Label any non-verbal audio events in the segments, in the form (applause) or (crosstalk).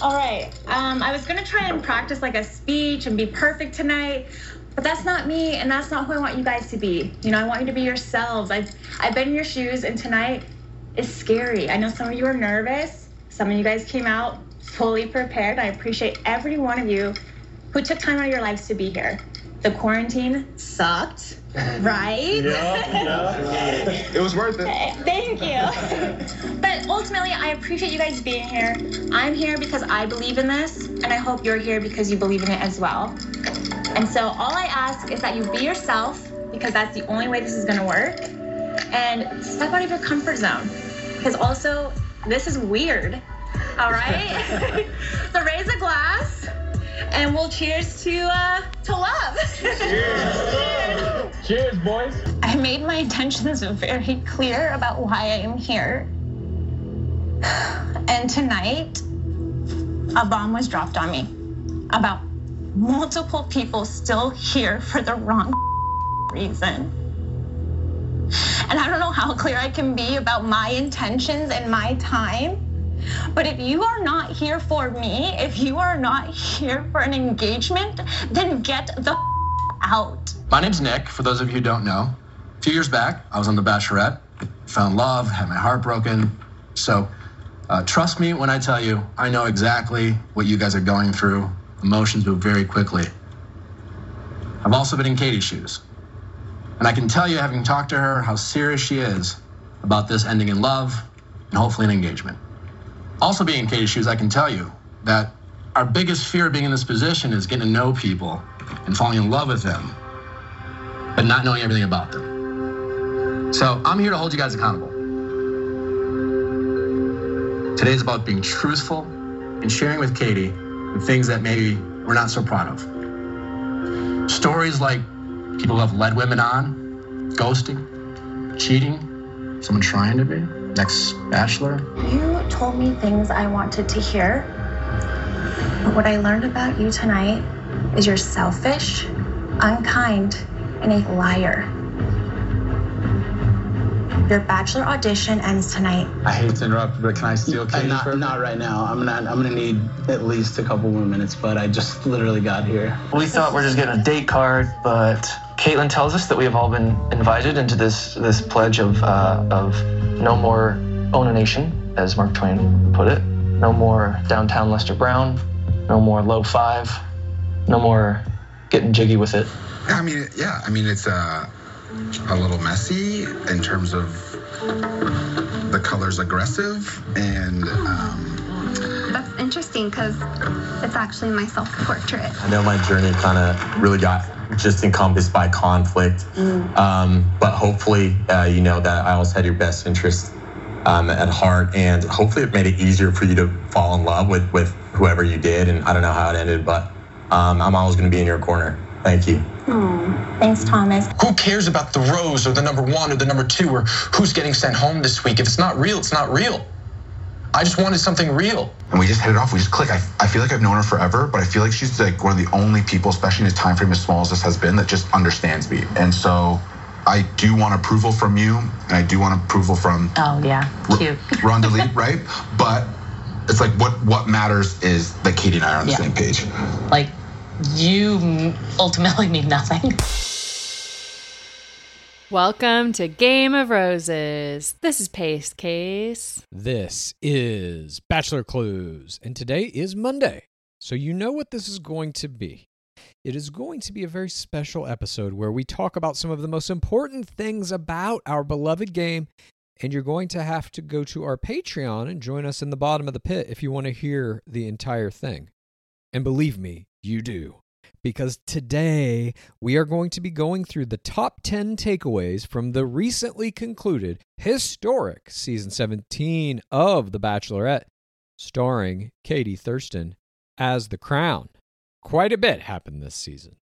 All right. Um, I was gonna try and practice like a speech and be perfect tonight, but that's not me, and that's not who I want you guys to be. You know, I want you to be yourselves. I've I've been in your shoes, and tonight is scary. I know some of you are nervous. Some of you guys came out fully prepared. I appreciate every one of you who took time out of your lives to be here. The quarantine sucked, (laughs) right? It was worth it. Thank you. (laughs) but ultimately, I appreciate you guys being here. I'm here because I believe in this, and I hope you're here because you believe in it as well. And so, all I ask is that you be yourself because that's the only way this is going to work. And step out of your comfort zone because also, this is weird. All right? (laughs) so, raise a glass and we'll cheers to uh, to love. Cheers, cheers. cheers, boys. I made my intentions very clear about why I am here. And tonight, a bomb was dropped on me about multiple people still here for the wrong reason. And I don't know how clear I can be about my intentions and my time. But if you are not here for me, if you are not here for an engagement, then get the out. My name's Nick, for those of you who don't know. A few years back, I was on The Bachelorette, found love, had my heart broken. So, uh, trust me when I tell you, I know exactly what you guys are going through. Emotions move very quickly. I've also been in Katie's shoes. And I can tell you, having talked to her, how serious she is about this ending in love and hopefully an engagement. Also, being in Katie's shoes, I can tell you that our biggest fear of being in this position is getting to know people and falling in love with them but not knowing everything about them. So I'm here to hold you guys accountable. Today's about being truthful and sharing with Katie the things that maybe we're not so proud of. Stories like people have led women on, ghosting, cheating, someone trying to be, next bachelor. You told me things I wanted to hear. But what I learned about you tonight is you're selfish, unkind, and a liar. Your bachelor audition ends tonight. I hate to interrupt, but can I steal Uh, Katie not, not right now. I'm not. I'm gonna need at least a couple more minutes. But I just literally got here. We thought we're just getting a date card, but Caitlin tells us that we have all been invited into this this pledge of uh, of no more onanation, as Mark Twain put it. No more downtown Lester Brown. No more low five. No more getting jiggy with it. I mean, yeah. I mean, it's uh, a little messy in terms of the color's aggressive and um, That's interesting because it's actually my self portrait. I know my journey kind of really got just encompassed by conflict, um, but hopefully, uh, you know that I always had your best interest um, at heart, and hopefully, it made it easier for you to fall in love with with whoever you did. And I don't know how it ended, but um, I'm always going to be in your corner. Thank you. Thanks, Thomas. Who cares about the rose or the number one or the number two or who's getting sent home this week? If it's not real, it's not real. I just wanted something real. and we just hit it off. We just click. I, I feel like I've known her forever, but I feel like she's like one of the only people, especially in a time frame as small as this has been, that just understands me. And so I do want approval from you, and I do want approval from Oh yeah, cute. (laughs) Ronda Lee, right? But it's like what what matters is that Katie and I are on the Yeah. same page. Like you ultimately mean nothing. Welcome to Game of Roses. This is Pace Case. This is Bachelor Clues, and today is Monday. So you know what this is going to be. It is going to be a very special episode where we talk about some of the most important things about our beloved game, and you're going to have to go to our Patreon and join us in the bottom of the pit if you want to hear the entire thing. And believe me, you do. Because today we are going to be going through the top 10 takeaways from the recently concluded historic season 17 of The Bachelorette, starring Katie Thurston as the crown. Quite a bit happened this season.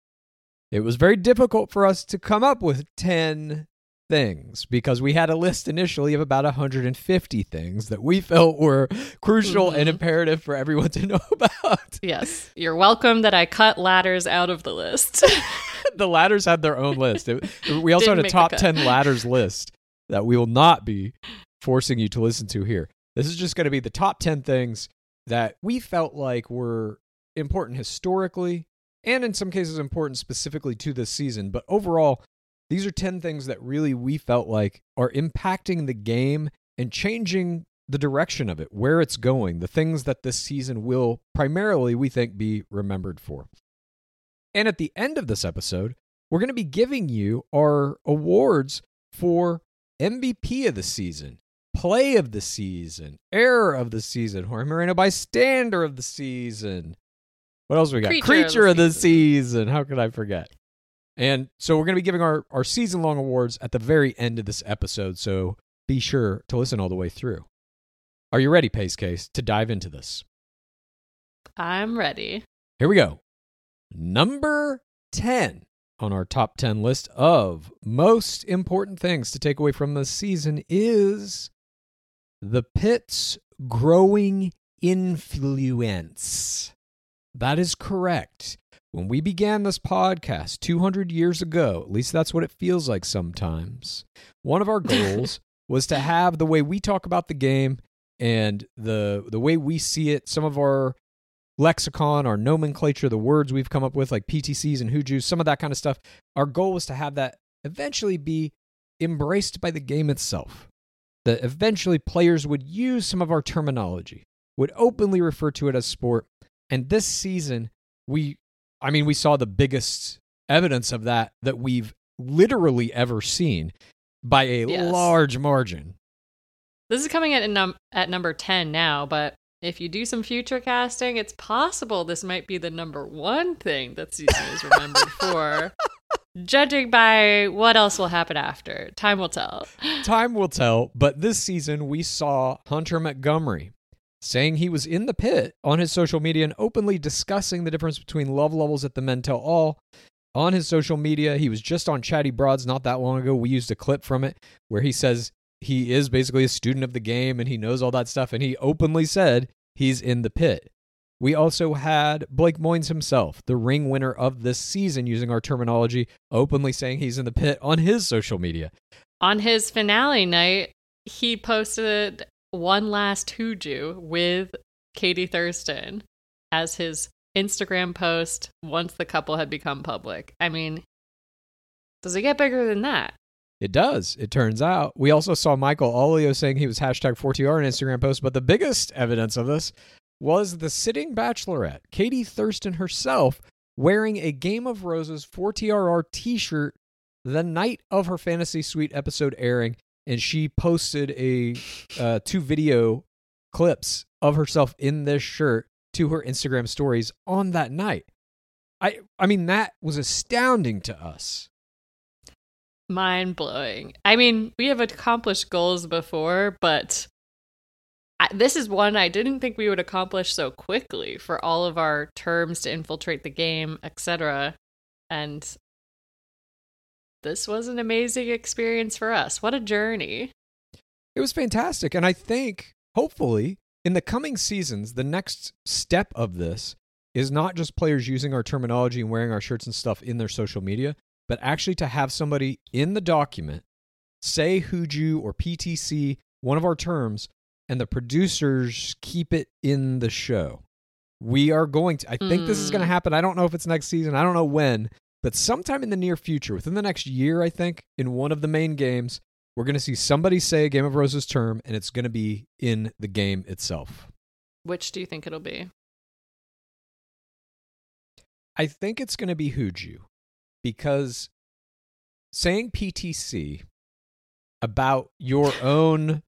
It was very difficult for us to come up with 10 things because we had a list initially of about 150 things that we felt were crucial and mm-hmm. imperative for everyone to (laughs) know about. Yes, you're welcome that I cut ladders out of the list. (laughs) the ladders had their own list. It- we also Didn't had a top cut. 10 ladders (laughs) list that we will not be forcing you to listen to here. This is just going to be the top 10 things that we felt like were important historically and in some cases important specifically to this season. But overall, these are 10 things that really we felt like are impacting the game and changing the direction of it, where it's going, the things that this season will primarily, we think, be remembered for. And at the end of this episode, we're going to be giving you our awards for MVP of the season. play of the season, error of the season, Jorge Moreno bystander of the season. What else we got? Creature Creature, of the the season. How could I forget? And so we're going to be giving our, our season long awards at the very end of this episode. So be sure to listen all the way through. Are you ready, Pace Case, to dive into this? I'm ready. Here we go. Number 10 on our top 10 list of most important things to take away from the season is the pit's growing influence. That is correct. When we began this podcast 200 years ago, at least that's what it feels like sometimes, one of our (laughs) goals was to have the way we talk about the game and the the way we see it, some of our lexicon, our nomenclature, the words we've come up with, like PTCs and Hoojus, some of that kind of stuff. Our goal was to have that eventually be embraced by the game itself. That eventually players would use some of our terminology, would openly refer to it as sport. And this season, we, I mean, we saw the biggest evidence of that that we've literally ever seen by a Yes. large margin. This is coming at num- at number 10 now, but if you do some future casting, it's possible this might be the number one thing that season is remembered for. (laughs) Judging by what else will happen after, time will tell. Time will tell, but this season we saw Hunter Montgomery saying he was in the pit on his social media and openly discussing the difference between love levels at the Men Tell All. On his social media, he was just on Chatty Broads not that long ago. We used a clip from it where he says he is basically a student of the game and he knows all that stuff. And he openly said he's in the pit. We also had Blake Moynes himself, the ring winner of this season, using our terminology, openly saying he's in the pit on his social media. On his finale night, he posted one last Hooju with Katie Thurston as his Instagram post once the couple had become public. I mean, does it get bigger than that? It does, it turns out. We also saw Michael Allio saying he was hashtag 4TR on Instagram post, but the biggest evidence of this was the sitting bachelorette, Katie Thurston herself, wearing a Game of Roses 4TRR t shirt the night of her Fantasy Suite episode airing. And she posted a uh, two video clips of herself in this shirt to her Instagram stories on that night. I I mean that was astounding to us. Mind blowing. I mean, we have accomplished goals before, but I, this is one I didn't think we would accomplish so quickly for all of our terms to infiltrate the game, etc. And this was an amazing experience for us. What a journey. It was fantastic. And I think, hopefully, in the coming seasons, the next step of this is not just players using our terminology and wearing our shirts and stuff in their social media, but actually to have somebody in the document say Hooju or PTC, one of our terms, and the producers keep it in the show. We are going to, I think this is going to Mm. happen. I don't know if it's next season, I don't know when, but sometime in the near future, within the next year, I think, in one of the main games, we're going to see somebody say Game of Roses term, and it's going to be in the game itself. Which do you think it'll be? I think it's going to be Hooju because saying PTC about your own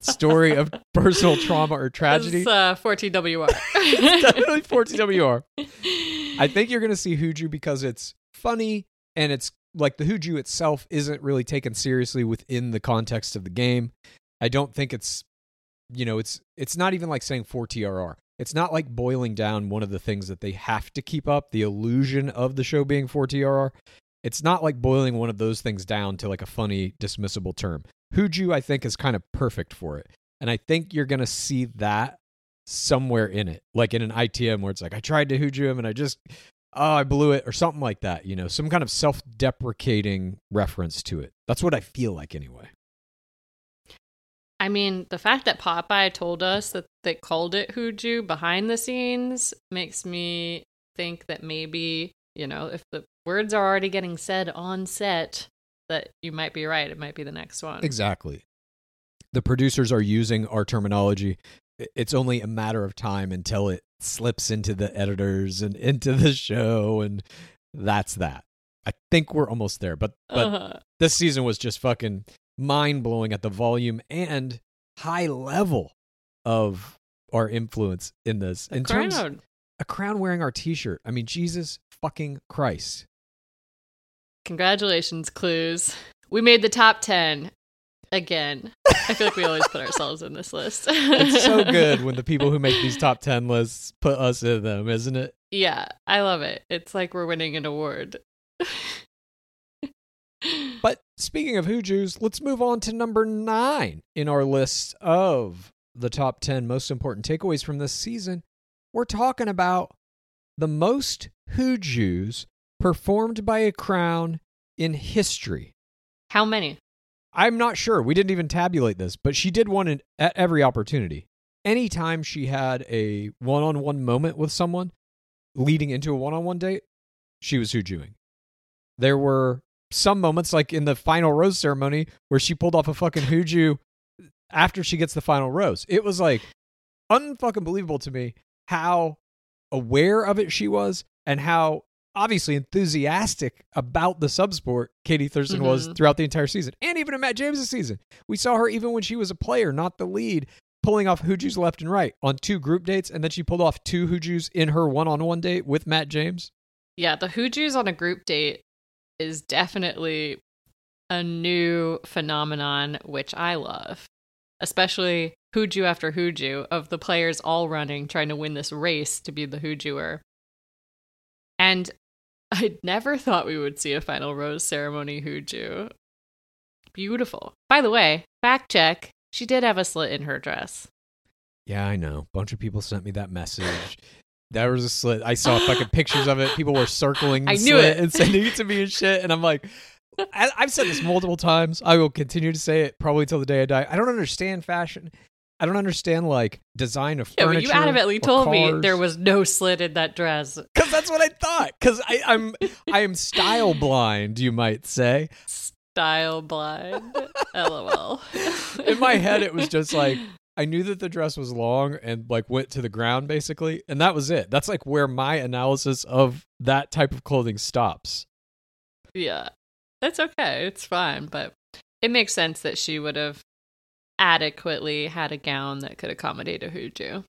story of (laughs) personal trauma or tragedy. It's uh, 14WR. (laughs) it's definitely (laughs) 14WR. I think you're going to see Hooju because it's funny and it's like the Hooju itself isn't really taken seriously within the context of the game. I don't think it's you know, it's it's not even like saying 4TRR. It's not like boiling down one of the things that they have to keep up, the illusion of the show being 4TRR. It's not like boiling one of those things down to like a funny dismissible term. Hooju I think is kind of perfect for it. And I think you're going to see that somewhere in it, like in an ITM where it's like I tried to Hooju him and I just oh I blew it or something like that. You know, some kind of self-deprecating reference to it. That's what I feel like anyway. I mean, the fact that Popeye told us that they called it Hooju behind the scenes makes me think that maybe, you know, if the words are already getting said on set, that you might be right. It might be the next one. Exactly. The producers are using our terminology. It's only a matter of time until it slips into the editors and into the show, and that's that. I think we're almost there, but but Uh-huh. this season was just fucking mind blowing at the volume and high level of our influence in this. In terms Crown. a crown wearing our t-shirt. I mean, Jesus fucking Christ. Congratulations, Clues. We made the top 10 again. I feel like we always put ourselves in this list. It's so (laughs) good when the people who make these top 10 lists put us in them, isn't it? Yeah, I love it. It's like we're winning an award. (laughs) But speaking of Hoojus, let's move on to number nine in our list of the top 10 most important takeaways from this season. We're talking about the most Hoojus performed by a crown in history. How many? I'm not sure. We didn't even tabulate this, but she did one in, at every opportunity. Anytime she had a one on one moment with someone leading into a one on one date, she was Hoojuing. There were some moments, like in the final rose ceremony, where she pulled off a fucking Hooju after she gets the final rose. It was like unfucking believable to me how aware of it she was and how obviously enthusiastic about the subsport Katie Thurston was Mhm. throughout the entire season and even in Matt James' season. We saw her even when she was a player, not the lead, pulling off Hoojus left and right on two group dates, and then she pulled off two Hoojus in her one on one date with Matt James. Yeah, the Hoojus on a group date is definitely a new phenomenon, which I love. Especially Hooju after Hooju of the players all running, trying to win this race to be the Hoojuer. And (laughs) I never thought we would see a final rose ceremony Hooju. Beautiful. By the way, fact check, she did have a slit in her dress. Yeah, I know. bunch of people sent me that message. There was a slit. I saw fucking pictures of it. People were circling (laughs) the I knew slit it. and sending it to me and shit. And I'm like, I, I've said this multiple times. I will continue to say it probably till the day I die. I don't understand fashion. I don't understand like design of Yeah, but you adamantly told me there was no slit in that dress. Because that's what I thought. Because I'm I am style blind, you might say. Style blind. (laughs) LOL. In my head, it was (laughs) just like I knew that the dress was long and like went to the ground basically, and that was it. That's like where my analysis of that type of clothing stops. Yeah. That's okay. It's fine. But it makes sense that she would have adequately had a gown that could accommodate a hooju.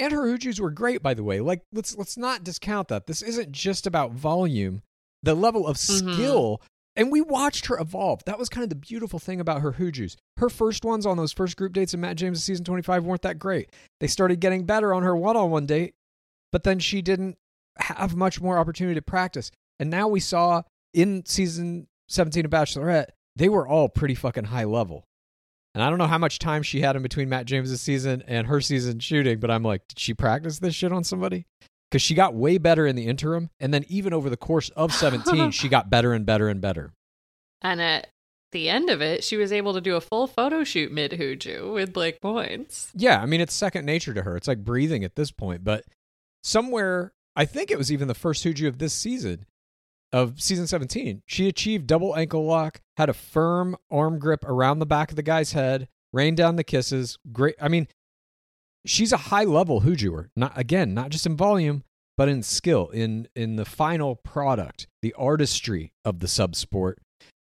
And her Hoojus were great, by the way. Like let's let's not discount that. This isn't just about volume. The level of Mhm. skill, and we watched her evolve. That was kind of the beautiful thing about her Hoojus. Her first ones on those first group dates in Matt James' season 25 weren't that great. They started getting better on her one-on-one date, but then she didn't have much more opportunity to practice. And now we saw in season 17 of Bachelorette, they were all pretty fucking high level. And I don't know how much time she had in between Matt James's season and her season shooting, but I'm like, did she practice this shit on somebody? Because she got way better in the interim, and then even over the course of 17, (laughs) she got better and better and better. And at the end of it, she was able to do a full photo shoot mid hooju with Blake Moynes. Yeah, I mean, it's second nature to her. It's like breathing at this point. But somewhere, I think it was even the first Hooju of this season, of season 17, she achieved double ankle lock, had a firm arm grip around the back of the guy's head, rained down the kisses. Great. I mean, she's a high level Hoojuer. Not again, not just in volume, but in skill, in in the final product, the artistry of the sub sport.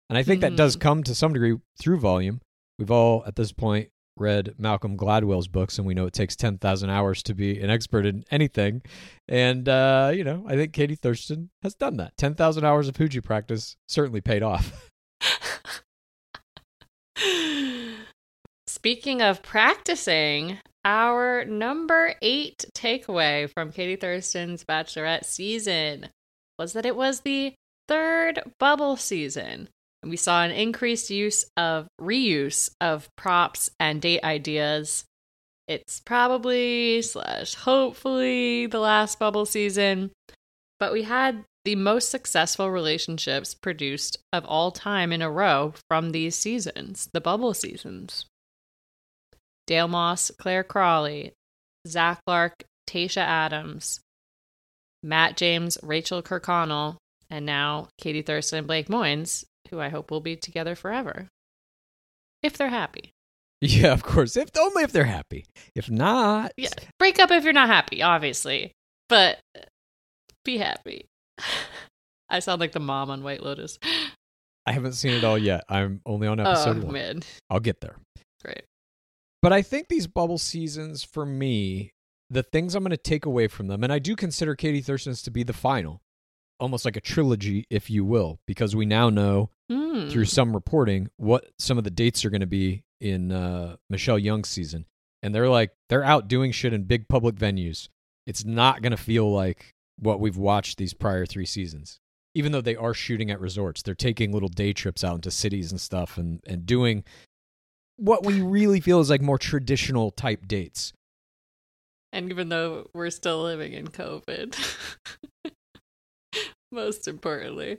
And I think that does mm. come to some degree through volume. We've all at this point read Malcolm Gladwell's books, and we know it takes 10,000 hours to be an expert in anything. And, uh, you know, I think Katie Thurston has done that. 10,000 hours of Hooju practice certainly paid off. (laughs) Speaking of practicing, our number eight takeaway from Katie Thurston's Bachelorette season was that it was the third bubble season. We saw an increased use of reuse of props and date ideas. It's probably slash hopefully the last bubble season, but we had the most successful relationships produced of all time in a row from these seasons, the bubble seasons. Dale Moss, Clare Crawley, Zach Clark, Tayshia Adams, Matt James, Rachel Kirkconnell, and now Katie Thurston and Blake Moynes, who I hope will be together forever. If they're happy. Yeah, of course. If only if they're happy. If not, Yeah. Break up if you're not happy, obviously. But uh, be happy. (laughs) I sound like the mom on White Lotus. I haven't seen it all yet. I'm only on oh, episode oh, one. man. I'll get there. Great. But I think these bubble seasons for me, the things I'm going to take away from them, and I do consider Katie Thurston's to be the final, almost like a trilogy, if you will, because we now know Hmm. through some reporting what some of the dates are going to be in uh, Michelle Young's season. And they're like, they're out doing shit in big public venues. It's not going to feel like what we've watched these prior three seasons. Even though they are shooting at resorts, they're taking little day trips out into cities and stuff and, and doing what we really feel is like more traditional type dates. And even though we're still living in COVID, (laughs) most importantly.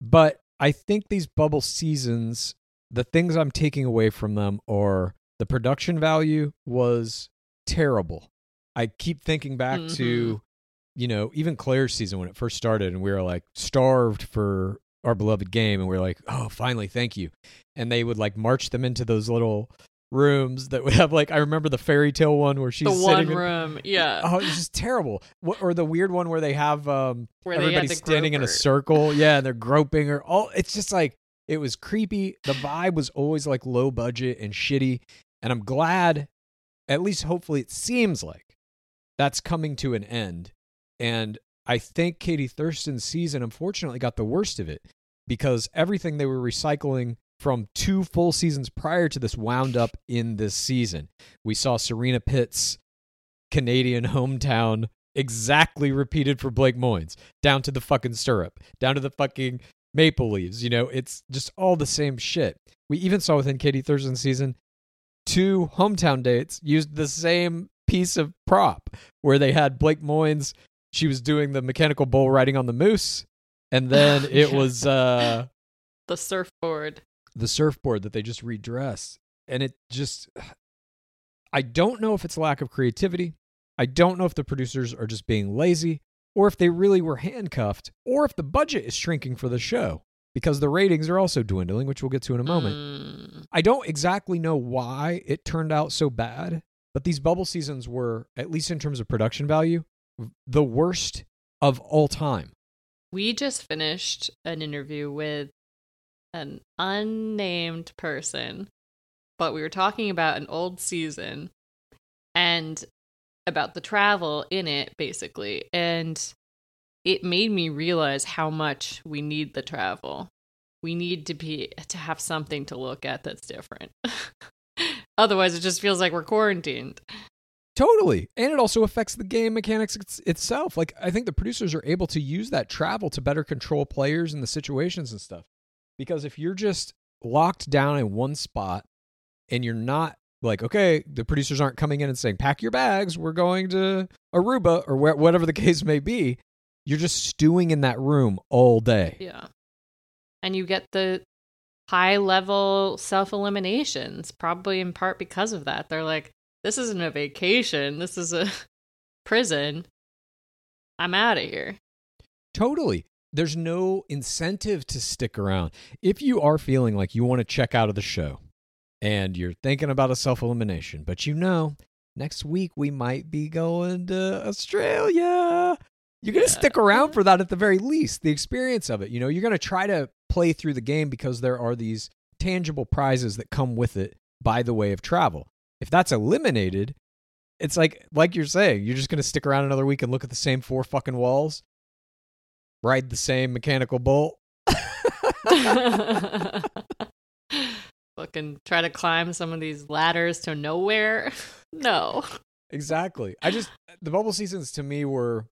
But I think these bubble seasons, the things I'm taking away from them are the production value was terrible. I keep thinking back to, mm-hmm. you know, even Claire's season when it first started, and we were like starved for our beloved game, and we are like, oh, finally, thank you. And they would like march them into those little rooms that would have like I remember the fairy tale one where she's the one in- room, yeah. Oh, it's just terrible. What, or the weird one where they have um Where everybody standing in a circle. (laughs) Yeah, and they're groping or all. It's just like it was creepy. The vibe was always like low budget and shitty. And I'm glad, at least hopefully, it seems like that's coming to an end. And I think Katie Thurston's season unfortunately got the worst of it because everything they were recycling from two full seasons prior to this wound up in this season. We saw Serena Pitt's Canadian (laughs) hometown exactly repeated for Blake Moynes, down to the fucking syrup, down to the fucking maple leaves. You know, it's just all the same shit. We even saw within Katie Thurston's season two hometown dates used the same piece of prop where they had Blake Moynes. She was doing the mechanical bull riding on the moose, and then (laughs) it was uh The surfboard. The surfboard that they just redress. And it just, (sighs) I don't know if it's lack of creativity. I don't know if the producers are just being lazy or if they really were handcuffed or if the budget is shrinking for the show because the ratings are also dwindling, which we'll get to in a moment. Mm. I don't exactly know why it turned out so bad, but these bubble seasons were, at least in terms of production value, the worst of all time. We just finished an interview with an unnamed person, but we were talking about an old season and about the travel in it, basically. And it made me realize how much we need the travel. We need to be to have something to look at that's different. (laughs) Otherwise, it just feels like we're quarantined. Totally. And it also affects the game mechanics itself. Like, I think the producers are able to use that travel to better control players and the situations and stuff. Because if you're just locked down in one spot and you're not like, okay, the producers aren't coming in and saying, pack your bags, we're going to Aruba or where, whatever the (laughs) case may be, you're just stewing in that room all day. Yeah. And you get the high level self eliminations, probably in part because of that. They're like, this isn't a vacation, this is a (laughs) prison. I'm out of here. Totally. There's no incentive to stick around. If you are feeling like you want to check out of the show and you're thinking about a self elimination, but you know, next week we might be going to Australia. You're going to stick around for that at the very least, the experience of it. You know, you're going to try to play through the game because there are these tangible prizes that come with it by the way of travel. If that's eliminated, it's like like you're saying, you're just going to stick around another week and look at the same four fucking walls ride the same mechanical bull. (laughs) Fucking try to climb some of these ladders to nowhere. (laughs) no. Exactly. I just the bubble seasons to me were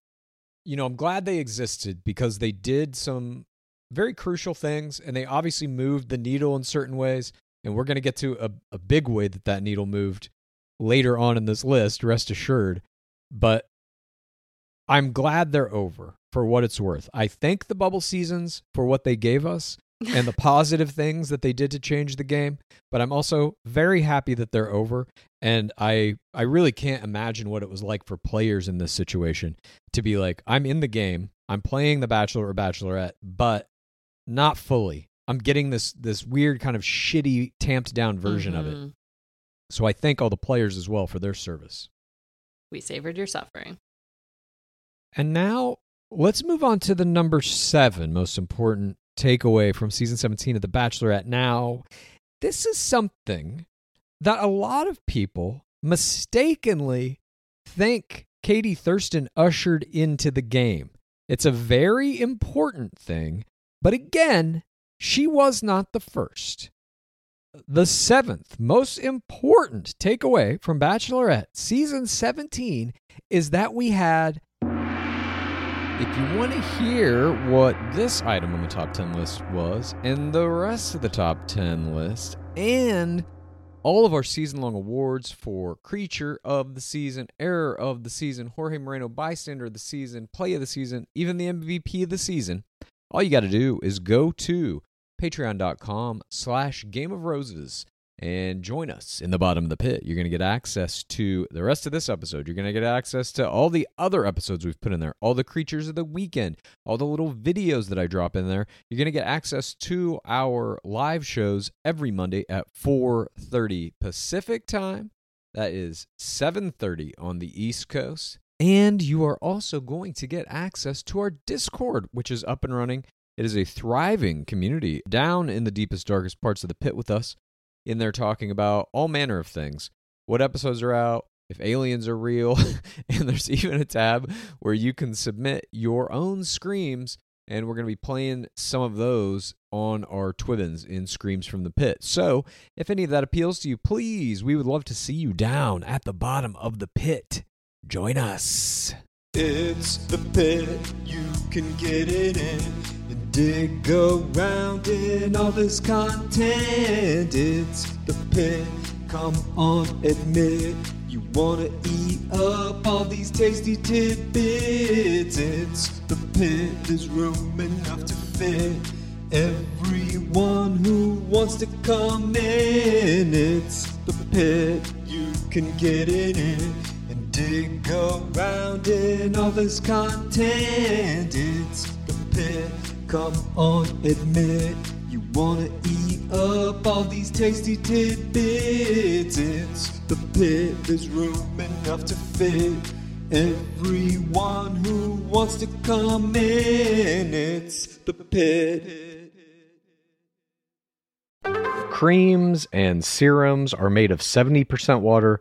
you know, I'm glad they existed because they did some very crucial things and they obviously moved the needle in certain ways and we're going to get to a, a big way that that needle moved later on in this list, rest assured. But I'm glad they're over for what it's worth. I thank the bubble seasons for what they gave us (laughs) and the positive things that they did to change the game, but I'm also very happy that they're over and I I really can't imagine what it was like for players in this situation to be like I'm in the game, I'm playing the bachelor or bachelorette, but not fully. I'm getting this this weird kind of shitty tamped down version of it. Mhm. So I thank all the players as well for their service. We savored your suffering. And now let's move on to the number seven most important takeaway from season 17 of The Bachelorette. Now, this is something that a lot of people mistakenly think Katie Thurston ushered into the game. It's a very important thing, but again, she was not the first. The seventh most important takeaway from Bachelorette season 17 is that we had. If you want to hear what this item on the top 10 list was, and the rest of the top 10 list, and all of our season long awards for Creature of the Season, Error of the Season, Jorge Moreno Bystander of the Season, Play of the Season, even the MVP of the season, all you got to do is go to patreon.com slash game of roses and join us in the bottom of the pit. You're going to get access to the rest of this episode. You're going to get access to all the other episodes we've put in there, all the creatures of the weekend, all the little videos that I drop in there. You're going to get access to our live shows every Monday at 4:30 Pacific time. That is 7:30 on the East Coast. And you are also going to get access to our Discord, which is up and running. It is a thriving community down in the deepest, darkest parts of the pit with us in there talking about all manner of things. What episodes are out, if aliens are real, (laughs) and there's even a tab where you can submit your own screams, and we're going to be playing some of those on our Twibbins in Screams from the Pit. So, if any of that appeals to you, please, we would love to see you down at the bottom of the pit. Join us. It's the pit, you can get it in and dig around in all this content. It's the pit, come on, admit you wanna eat up all these tasty tidbits. It's the pit, there's room enough to fit everyone who wants to come in. It's the pit, you can get it in and dig around in all this content. It's the pit, come on, admit you wanna eat up all these tasty tidbits. It's the pit, there's room enough to fit everyone who wants to come in. It's the pit. Creams and serums are made of 70% water,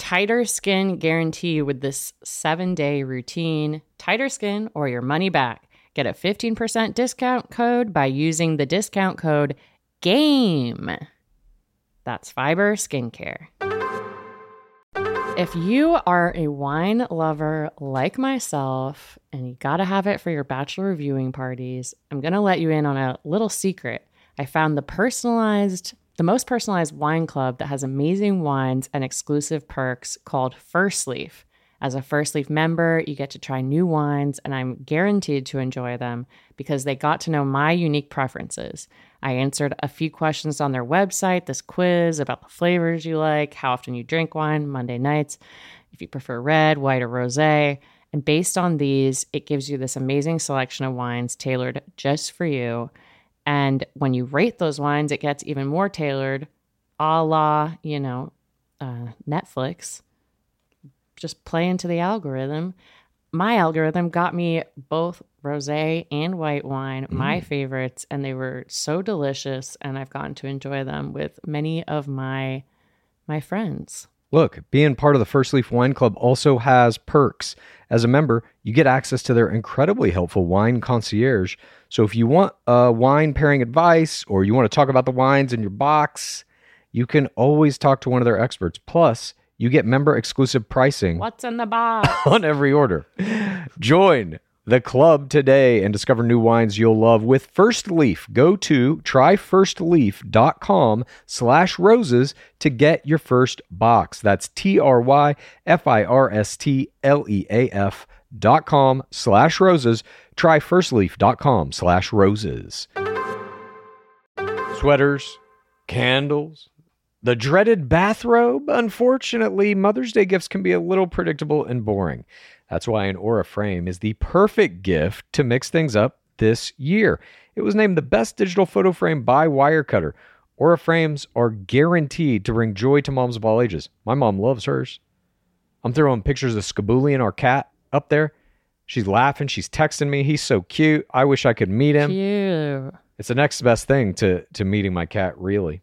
tighter skin guarantee with this seven day routine. Tighter skin or your money back. Get a 15% discount code by using the discount code GAME. That's Fiber Skincare. If you are a wine lover like myself and you gotta have it for your bachelor viewing parties, I'm gonna let you in on a little secret. I found the personalized, the most personalized wine club that has amazing wines and exclusive perks called First Leaf. As a First Leaf member, you get to try new wines, and I'm guaranteed to enjoy them because they got to know my unique preferences. I answered a few questions on their website, this quiz about the flavors you like, how often you drink wine, Monday nights, if you prefer red, white, or rose. And based on these, it gives you this amazing selection of wines tailored just for you. And when you rate those wines, it gets even more tailored, a la, you know, uh, Netflix just play into the algorithm. My algorithm got me both rosé and white wine, my favorites, and they were so delicious and I've gotten to enjoy them with many of my my friends. Look, being part of the First Leaf Wine Club also has perks. As a member, you get access to their incredibly helpful wine concierge. So if you want uh, wine pairing advice or you want to talk about the wines in your box, you can always talk to one of their experts. Plus, you get member exclusive pricing What's in the box? (laughs) on every order. Join the club today and discover new wines you'll love with First Leaf. Go to tryfirstleaf.com slash roses to get your first box. That's T-R-Y-F-I-R-S-T-L-E-A-F dot com slash roses. Tryfirstleaf.com slash roses. Sweaters, candles, the dreaded bathrobe. Unfortunately, Mother's Day gifts can be a little predictable and boring. That's why an Aura frame is the perfect gift to mix things up this year. It was named the best digital photo frame by Wirecutter. Aura frames are guaranteed to bring joy to moms of all ages. My mom loves hers. I'm throwing pictures of Skaboolian, our cat, up there. She's laughing. She's texting me. He's so cute. I wish I could meet him. Cute. It's the next best thing to to meeting my cat, really.